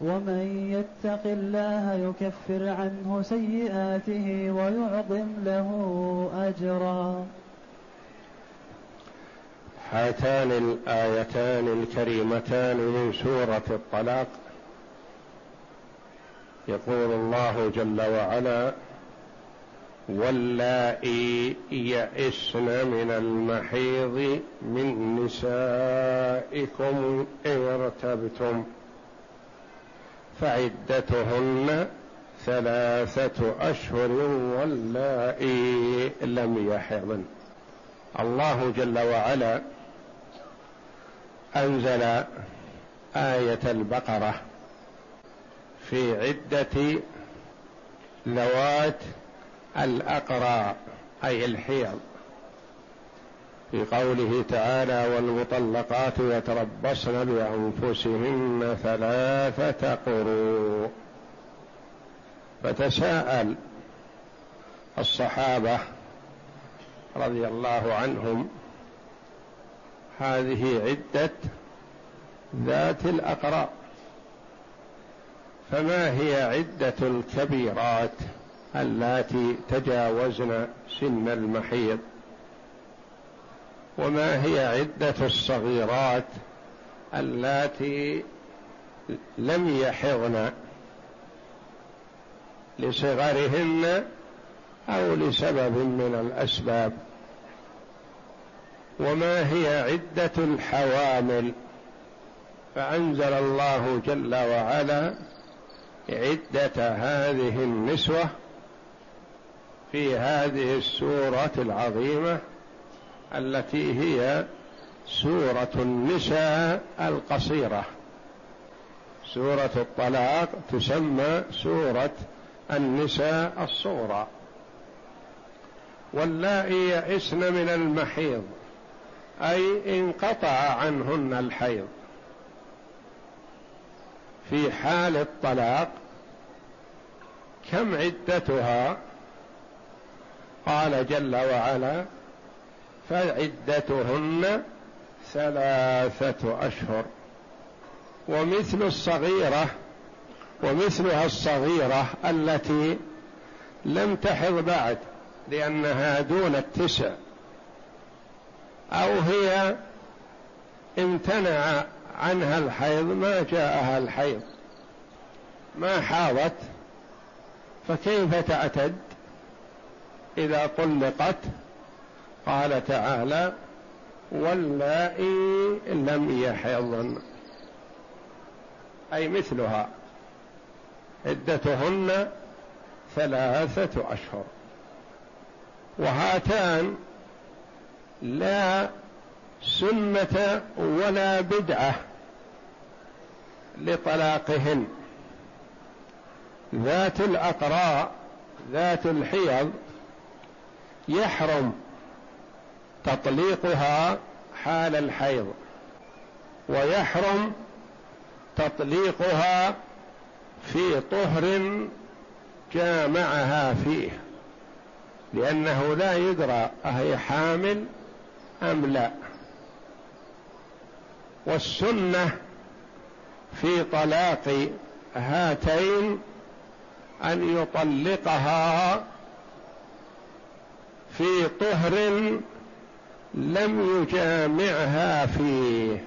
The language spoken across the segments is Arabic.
ومن يتق الله يكفر عنه سيئاته ويعظم له أجرا. هاتان الآيتان الكريمتان من سورة الطلاق. يقول الله جل وعلا واللائي يئسن من المحيض من نسائكم إن ارتبتم فعدتهن ثلاثة أشهر واللائي لم يحضن. الله جل وعلا أنزل آية البقرة في عدة ذوات الأقرى أي الحيض. في قوله تعالى والمطلقات يتربصن بأنفسهن ثلاثة قروء. فتساءل الصحابة رضي الله عنهم هذه عدة ذات الاقراء فما هي عدة الكبيرات اللاتي تجاوزن سن المحيض؟ وما هي عدة الصغيرات اللاتي لم يحضن لصغرهن أو لسبب من الأسباب. وما هي عدة الحوامل؟ فأنزل الله جل وعلا عدة هذه النسوة في هذه السورة العظيمة التي هي سورة النساء القصيرة. سورة الطلاق تسمى سورة النساء الصغرى. واللائي يئسن من المحيض أي انقطع عنهن الحيض. في حال الطلاق كم عدتها؟ قال جل وعلا فعدتهن ثلاثة أشهر. ومثل الصغيرة ومثلها الصغيرة التي لم تحض بعد لأنها دون التسع. أو هي امتنع عنها الحيض ما جاءها الحيض. ما حاضت فكيف تعتد؟ إذا طلقت قال تعالى واللائي لم يحضن. أي مثلها عدتهن ثلاثة أشهر. وهاتان لا سنة ولا بدعة لطلاقهن. ذات الأقراء ذات الحيض يحرم تطليقها حال الحيض ويحرم تطليقها في طهر جامعها فيه لأنه لا يدرى أهي حامل أم لا. والسنة في طلاق هاتين أن يطلقها في طهر لم يجامعها فيه.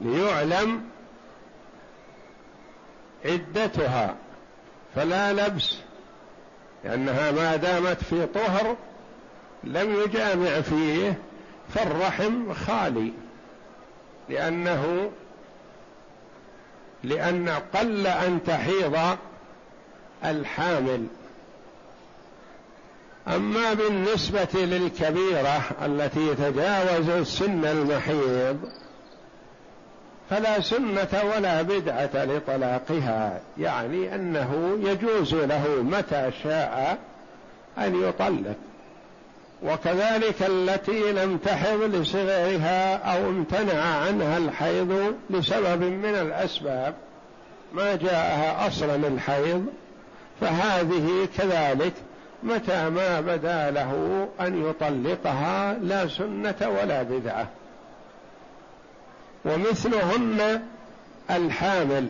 ليعلم عدتها. فلا لبس لأنها ما دامت في طهر لم يجامع فيه فالرحم خالي. لأنه لأن قل أن تحيض الحامل. أما بالنسبة للكبيرة التي تجاوز سن المحيض فلا سنة ولا بدعة لطلاقها يعني أنه يجوز له متى شاء أن يطلق. وكذلك التي لم تحض لصغرها أو امتنع عنها الحيض لسبب من الأسباب ما جاءها أصلا الحيض فهذه كذلك متى ما بدا له أن يطلقها لا سنة ولا بدعة. ومثلهن الحامل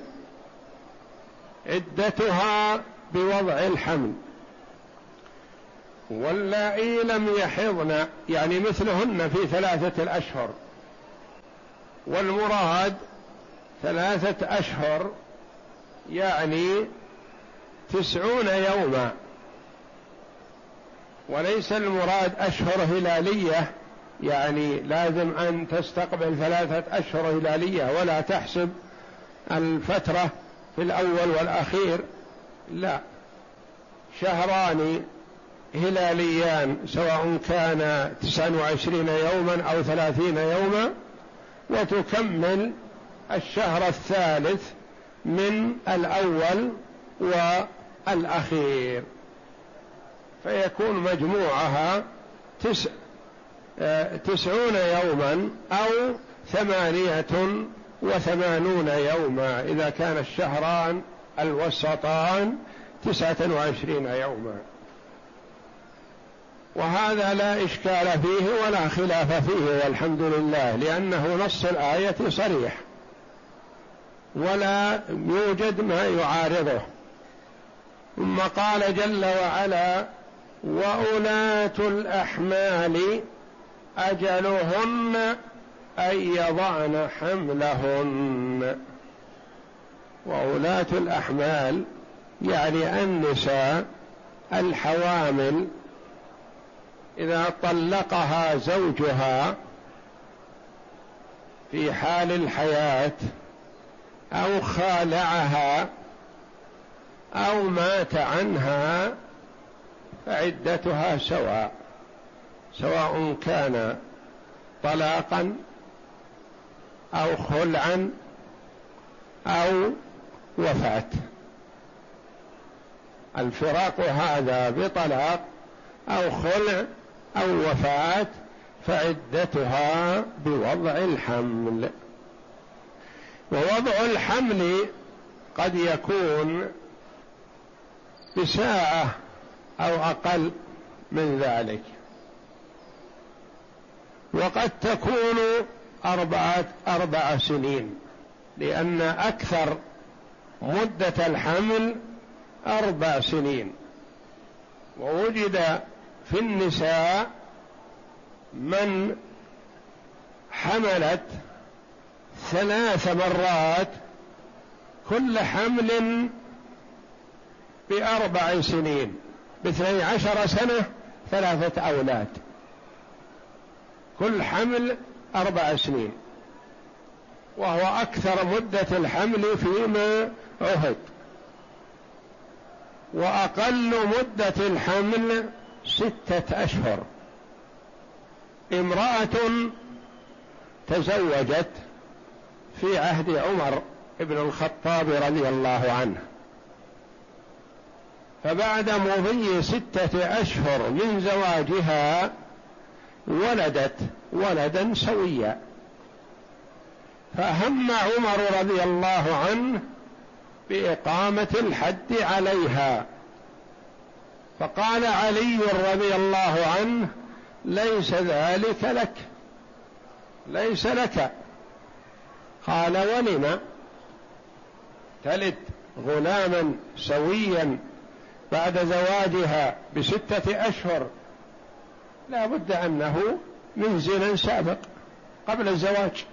عدتها بوضع الحمل. واللائي لم يحضن يعني مثلهن في ثلاثة الأشهر. والمراد ثلاثة أشهر يعني تسعون يوما. وليس المراد أشهر هلالية يعني لازم أن تستقبل ثلاثة أشهر هلالية ولا تحسب الفترة في الأول والأخير لا. شهران هلاليان سواء كان تسعا وعشرين يوما أو ثلاثين يوما وتكمل الشهر الثالث من الأول والأخير. فيكون مجموعها تسع آه، تسعون يوما أو ثمانية وثمانون يوما. إذا كان الشهران الوسطان تسعة وعشرين يوما. وهذا لا إشكال فيه ولا خلاف فيه والحمد لله لأنه نص الآية صريح. ولا يوجد ما يعارضه. ثم قال جل وعلا وأولاة الأحمال أجلهن أن يضعن حملهن. وأولاة الأحمال يعني النساء الحوامل إذا طلقها زوجها في حال الحياة أو خالعها أو مات عنها فعدتها سواء سواء كان طلاقا أو خلعا أو وفاة. الفراق هذا بطلاق أو خلع أو وفاة فعدتها بوضع الحمل. ووضع الحمل قد يكون بساعة أو أقل من ذلك. وقد تكون أربعة أربع سنين لأن أكثر مدة الحمل أربع سنين. ووجد في النساء من حملت ثلاث مرات كل حمل بأربع سنين. باثني عشر سنة ثلاثة أولاد. كل حمل أربع سنين. وهو أكثر مدة الحمل فيما عهد. وأقل مدة الحمل ستة أشهر. امرأة تزوجت في عهد عمر بن الخطاب رضي الله عنه. فبعد مضي ستة أشهر من زواجها ولدت ولدا سويا. فهم عمر رضي الله عنه بإقامة الحد عليها. فقال علي رضي الله عنه ليس ذلك لك ليس لك. قال ولم؟ تلد غلاما سويا. بعد زواجها بستة أشهر لا بد أنه من زنا سابق قبل الزواج.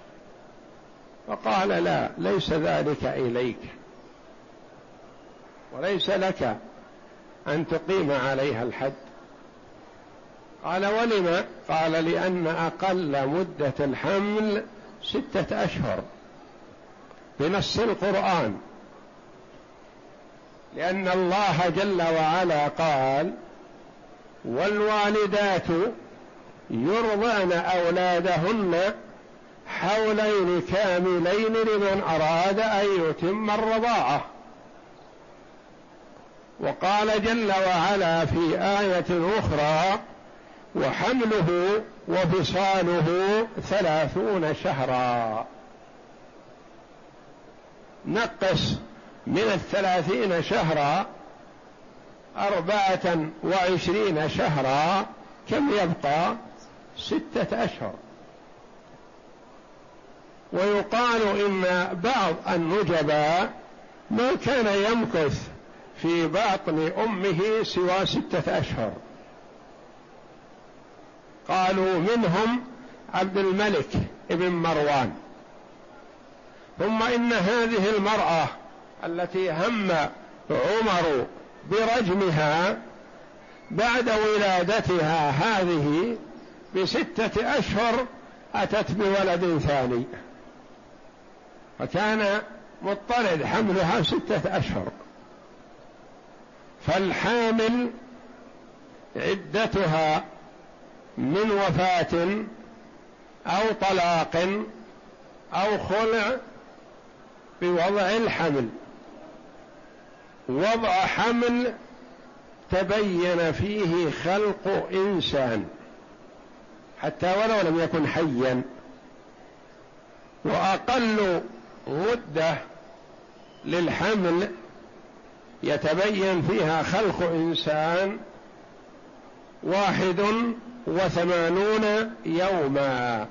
فقال لا ليس ذلك إليك. وليس لك أن تقيم عليها الحد. قال ولم؟ قال لأن أقل مدة الحمل ستة أشهر. بنص القرآن. لأن الله جل وعلا قال والوالدات يرضعن أولادهن حولين كاملين لمن أراد أن يتم الرضاعة. وقال جل وعلا في آية أخرى وحمله وفصاله ثلاثون شهرا. نقص من الثلاثين شهرا أربعة وعشرين شهرا كم يبقى؟ ستة أشهر. ويقال إن بعض النجباء ما كان يمكث في باطن أمه سوى ستة أشهر. قالوا منهم عبد الملك ابن مروان. ثم إن هذه المرأة التي هم عمر برجمها بعد ولادتها هذه بستة أشهر أتت بولد ثاني. فكان مضطرد حملها ستة أشهر. فالحامل عدتها من وفاة أو طلاق أو خلع بوضع الحمل. وضع حمل تبين فيه خلق إنسان. حتى ولو لم يكن حيا. وأقل مدة للحمل يتبين فيها خلق إنسان واحد وثمانون يوما.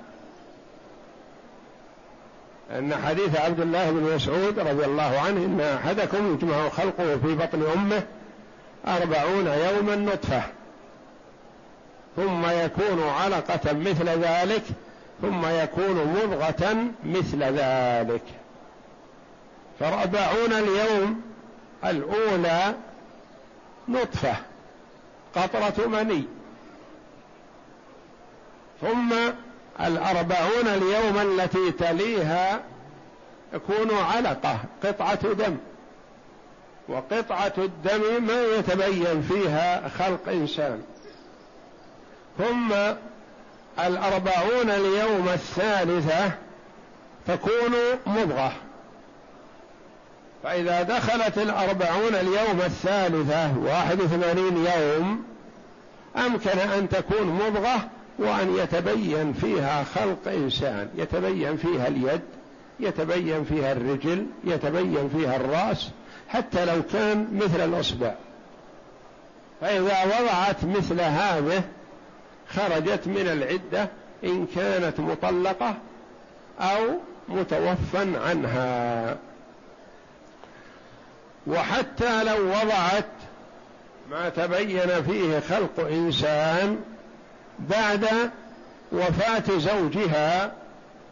أن حديث عبد الله بن مسعود رضي الله عنه إن أحدكم يجمع خلقه في بطن أمه أربعون يوما نطفة. ثم يكون علقة مثل ذلك ثم يكون مضغة مثل ذلك. فأربعون اليوم الأولى نطفة قطرة مني. ثم الأربعون اليوم التي تليها يكون علقة قطعة دم. وقطعة الدم ما يتبين فيها خلق إنسان. ثم الأربعون اليوم الثالثة تكون مضغة. فإذا دخلت الأربعون اليوم الثالثة واحد وثمانين يوم أمكن أن تكون مضغة وأن يتبين فيها خلق إنسان. يتبين فيها اليد يتبين فيها الرجل يتبين فيها الرأس حتى لو كان مثل الأصبع. فإذا وضعت مثل هذه خرجت من العدة إن كانت مطلقة أو متوفى عنها. وحتى لو وضعت ما تبين فيه خلق إنسان بعد وفاة زوجها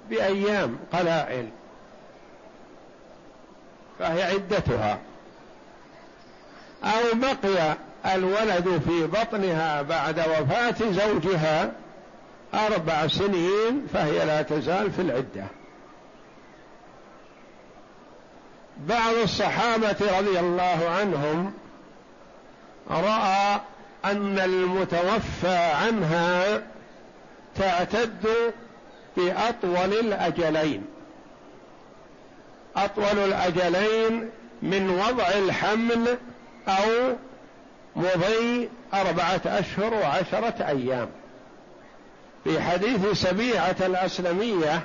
بأيام قلائل. فهي عدتها. أو بقي الولد في بطنها بعد وفاة زوجها أربع سنين فهي لا تزال في العدة. بعض الصحابة رضي الله عنهم رأى أن المتوفى عنها تعتد بأطول الأجلين. أطول الأجلين من وضع الحمل أو مضي أربعة أشهر وعشرة أيام. في حديث سبيعة الأسلمية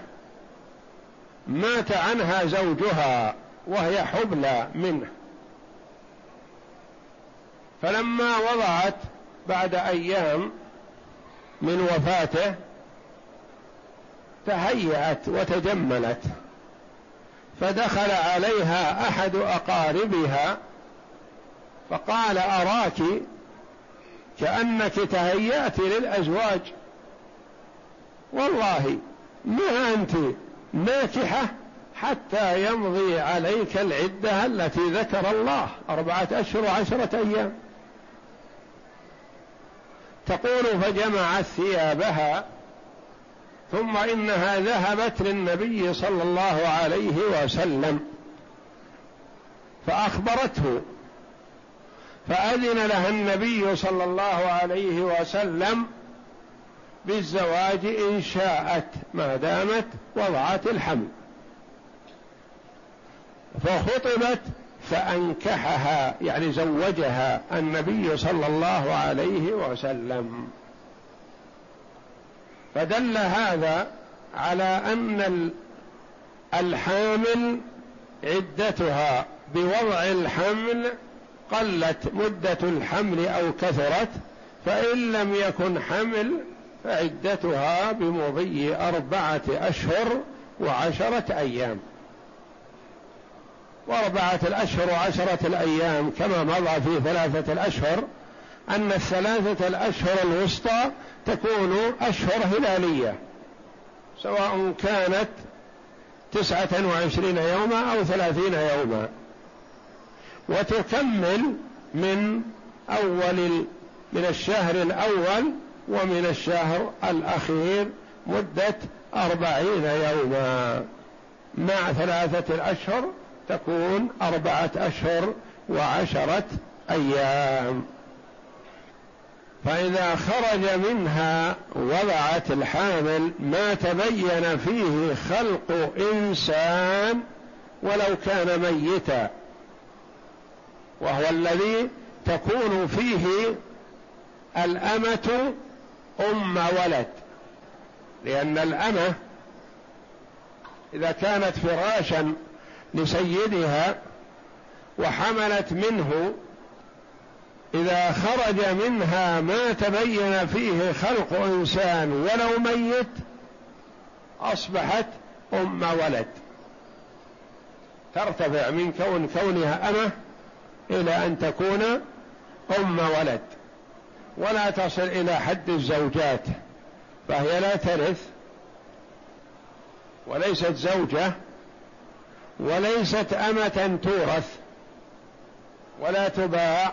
مات عنها زوجها وهي حبلى منه. فلما وضعت بعد أيام من وفاته تهيأت وتجملت فدخل عليها أحد أقاربها فقال أراك كأنك تهيأت للأزواج. والله ما أنت ناكحة حتى يمضي عليك العدة التي ذكر الله أربعة أشهر وعشرة أيام. تقول فجمعت ثيابها ثم إنها ذهبت للنبي صلى الله عليه وسلم فأخبرته فأذن لها النبي صلى الله عليه وسلم بالزواج إن شاءت ما دامت وضعت الحمل. فخطبت فأنكحها يعني زوجها النبي صلى الله عليه وسلم. فدل هذا على أن الحامل عدتها بوضع الحمل قلت مدة الحمل أو كثرت فإن لم يكن حمل فعدتها بمضي أربعة أشهر وعشرة أيام. وأربعة الأشهر وعشرة الأيام كما مضى في ثلاثة الأشهر أن الثلاثة الأشهر الوسطى تكون أشهر هلالية سواء كانت تسعة وعشرين يوما أو ثلاثين يوما. وتكمل من أول من الشهر الأول ومن الشهر الأخير مدة أربعين يوما. مع ثلاثة الأشهر تكون أربعة أشهر وعشرة أيام. فإذا خرج منها وضعت الحامل ما تبين فيه خلق إنسان ولو كان ميتا وهو الذي تكون فيه الأمة أم ولد. لأن الأمة إذا كانت فراشا لسيدها وحملت منه إذا خرج منها ما تبين فيه خلق إنسان ولو ميت أصبحت أم ولد. ترتفع من كون كونها أمة إلى أن تكون أم ولد. ولا تصل إلى حد الزوجات فهي لا ترث وليست زوجة. وليست أمة تورث ولا تباع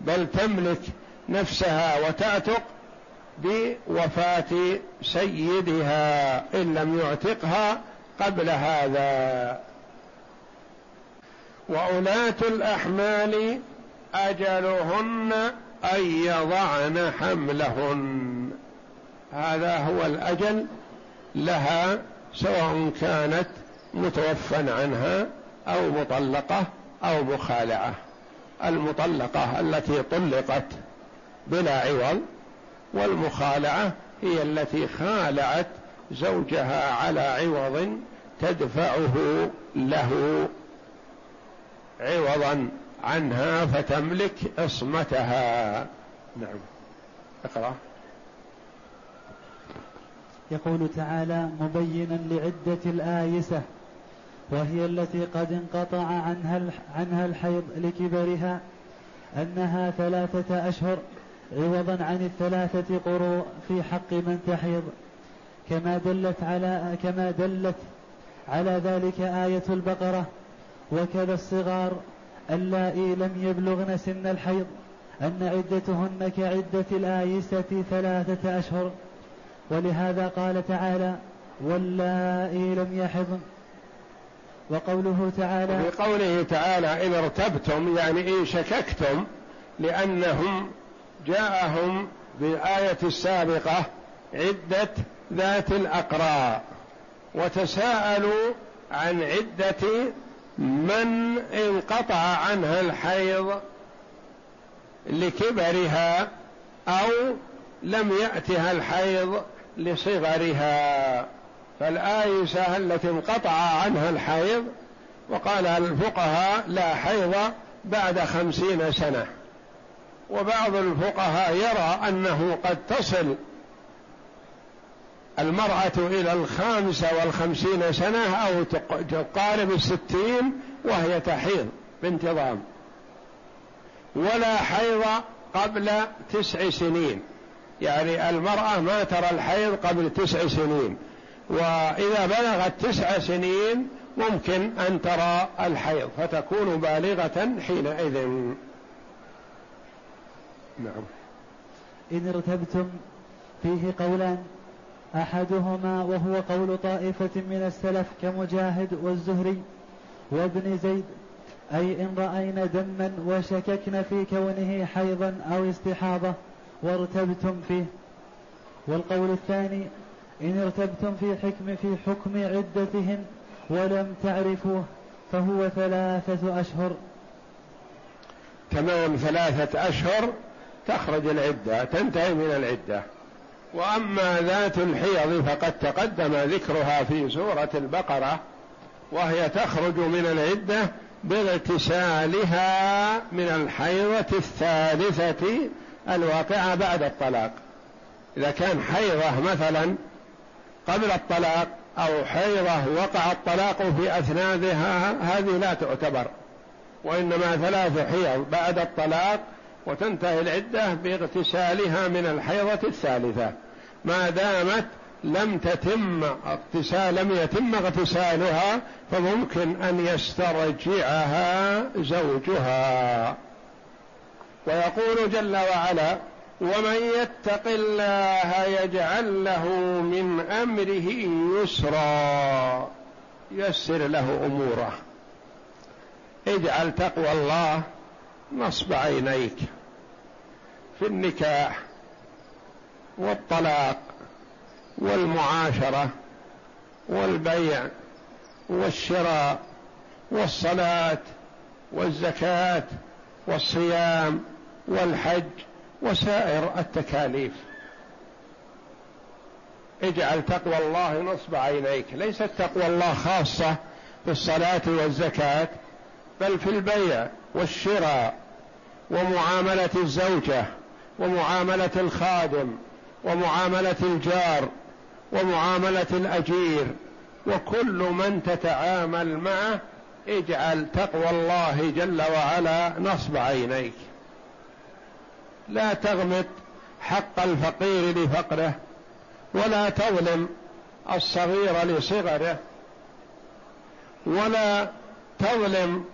بل تملك نفسها وتعتق بوفاة سيدها إن لم يعتقها قبل هذا. وأولاة الأحمال أجلهن أن يضعن حملهن. هذا هو الأجل لها سواء كانت متوفى عنها أو مطلقة أو مخالعة. المطلقة التي طلقت بلا عوض والمخالعة هي التي خالعت زوجها على عوض تدفعه له. عوضا عنها فتملك عصمتها. نعم. اقرأ. يقول تعالى مبينا لعدة الآيسة. وهي التي قد انقطع عنها عنها الحيض لكبرها أنها ثلاثة أشهر عوضا عن الثلاثة قروء في حق من تحيض. كما دلت على كما دلت على ذلك آية البقرة وكذا الصغار اللائي لم يبلغن سن الحيض أن عدتهن كعدة الآيسة ثلاثة أشهر. ولهذا قال تعالى واللائي لم يحضن. وقوله تعالى في قوله تعالى إن ارتبتم يعني إن شككتم لأنهم جاءهم بالآية السابقة عدة ذات الأقراء وتساءلوا عن عدة من انقطع عنها الحيض لكبرها أو لم يأتها الحيض لصغرها. فالآيسة التي انقطع عنها الحيض وقال الفقهاء لا حيض بعد خمسين سنة. وبعض الفقهاء يرى أنه قد تصل المرأة إلى الخامسة والخمسين سنة أو تقارب الستين وهي تحيض بانتظام. ولا حيض قبل تسع سنين. يعني المرأة ما ترى الحيض قبل تسع سنين. وإذا بلغت تسع سنين ممكن أن ترى الحيض فتكون بالغة حينئذ. نعم. إن ارتبتم فيه قولان أحدهما وهو قول طائفة من السلف كمجاهد والزهري وابن زيد أي إن رأينا دما وشككن في كونه حيضا أو استحاضة وارتبتم فيه. والقول الثاني إن ارتبتم في حكم في حكم عدتهن ولم تعرفوه فهو ثلاثة أشهر. تمام ثلاثة أشهر تخرج العدة تنتهي من العدة. وأما ذات الحيض فقد تقدم ذكرها في سورة البقرة وهي تخرج من العدة باغتسالها من الحيضة الثالثة الواقعة بعد الطلاق. إذا كان حيضة مثلا قبل الطلاق أو حيضة وقع الطلاق في أثناءها هذه لا تعتبر وإنما ثلاث حيض بعد الطلاق وتنتهي العدة باغتسالها من الحيضة الثالثة. ما دامت لم تتم اغتسال لم يتم اغتسالها فممكن أن يسترجعها زوجها. ويقول جل وعلا ومن يتق الله يجعل له من أمره يسرا. يسر له أموره. اجعل تقوى الله نصب عينيك في النكاح والطلاق والمعاشرة والبيع والشراء والصلاة والزكاة والصيام والحج وسائر التكاليف. اجعل تقوى الله نصب عينيك. ليست تقوى الله خاصة في الصلاة والزكاة بل في البيع والشراء ومعاملة الزوجة ومعاملة الخادم ومعاملة الجار ومعاملة الأجير. وكل من تتعامل معه اجعل تقوى الله جل وعلا نصب عينيك. لا تغمط حق الفقير لفقره ولا تظلم الصغير لصغره ولا تظلم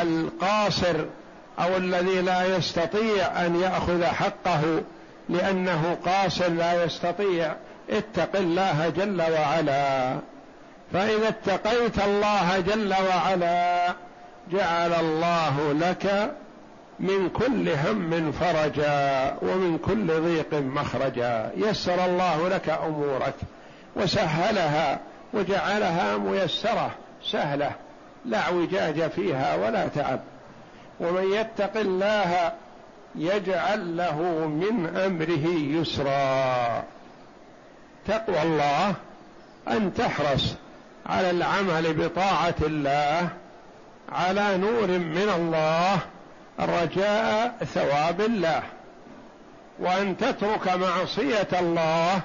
القاصر أو الذي لا يستطيع أن يأخذ حقه لأنه قاصر لا يستطيع. اتق الله جل وعلا. فإذا اتقيت الله جل وعلا جعل الله لك من كل هم فرجا ومن كل ضيق مخرجا. يسر الله لك أمورك وسهلها وجعلها ميسرة سهلة لا اعوجاج فيها ولا تعب. ومن يتق الله يجعل له من أمره يسرا. تقوى الله أن تحرص على العمل بطاعة الله على نور من الله رجاء ثواب الله. وأن تترك معصية الله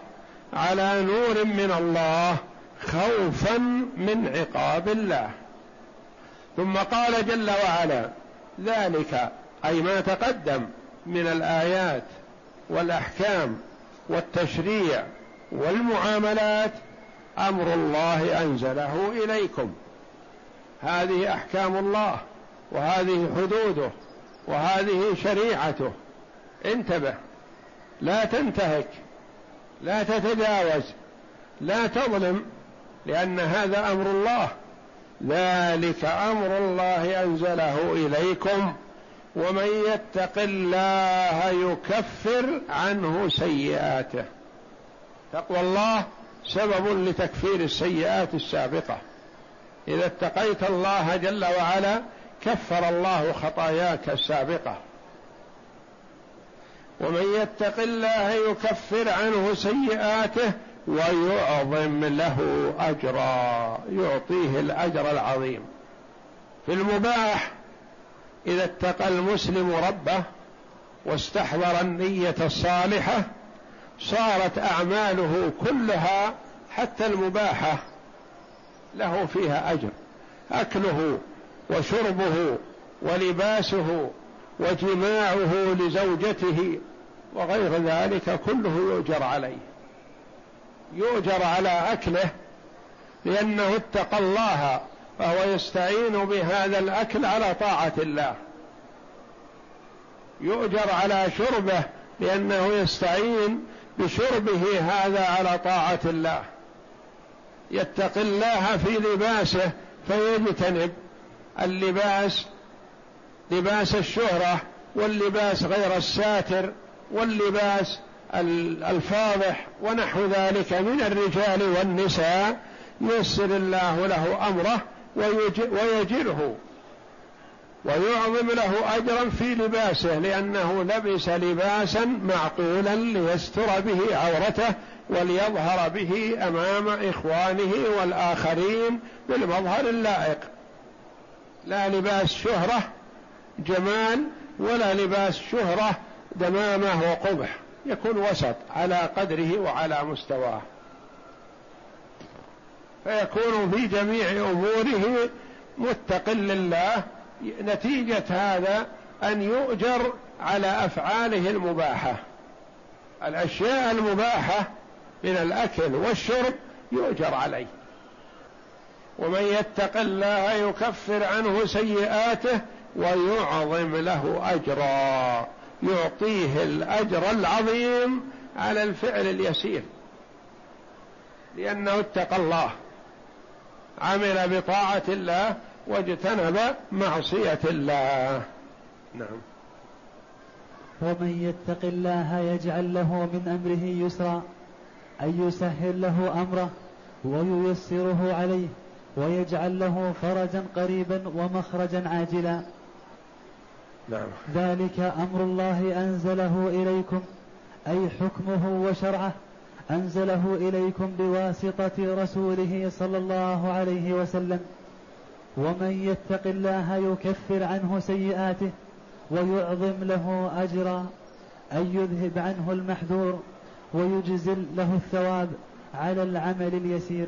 على نور من الله خوفا من عقاب الله. ثم قال جل وعلا ذلك أي ما تقدم من الآيات والأحكام والتشريع والمعاملات أمر الله أنزله إليكم. هذه أحكام الله وهذه حدوده. وهذه شريعته. انتبه. لا تنتهك. لا تتجاوز. لا تظلم. لأن هذا أمر الله. ذلك أمر الله أنزله إليكم. ومن يتق الله يكفر عنه سيئاته. تقوى الله سبب لتكفير السيئات السابقة. إذا اتقيت الله جل وعلا كفر الله خطاياك السابقة. ومن يتق الله يكفر عنه سيئاته ويعظم له أجرا يعطيه الأجر العظيم. في المباح إذا اتقى المسلم ربه واستحضر النية الصالحة صارت أعماله كلها حتى المباحة له فيها أجر. أكله وشربه ولباسه وجماعه لزوجته وغير ذلك كله يؤجر عليه. يؤجر على أكله لأنه اتقى الله فهو يستعين بهذا الأكل على طاعة الله. يؤجر على شربه لأنه يستعين بشربه هذا على طاعة الله. يتقي الله في لباسه فيجتنب اللباس لباس الشهرة واللباس غير الساتر واللباس الفاضح ونحو ذلك من الرجال والنساء ييسر الله له أمره ويجره ويعظم له أجرا في لباسه لأنه لبس لباسا معقولا ليستر به عورته وليظهر به أمام إخوانه والآخرين بالمظهر اللائق. لا لباس شهرة جمال ولا لباس شهرة دمامة وقبح. يكون وسط على قدره وعلى مستواه. فيكون في جميع أموره متق لله. نتيجة هذا أن يؤجر على أفعاله المباحة. الأشياء المباحة من الأكل والشرب يؤجر عليه. ومن يتق الله يكفر عنه سيئاته ويعظم له أجرا. يعطيه الأجر العظيم على الفعل اليسير. لأنه اتقى الله. عمل بطاعة الله واجتنب معصية الله. نعم. ومن يتق الله يجعل له من أمره يسرا اي يسهل له أمره وييسره عليه. ويجعل له فرجا قريبا ومخرجا عاجلا. نعم. ذلك أمر الله أنزله إليكم أي حكمه وشرعه أنزله إليكم بواسطة رسوله صلى الله عليه وسلم. ومن يتق الله يكفر عنه سيئاته ويعظم له أجرا اي يذهب عنه المحذور ويجزل له الثواب على العمل اليسير.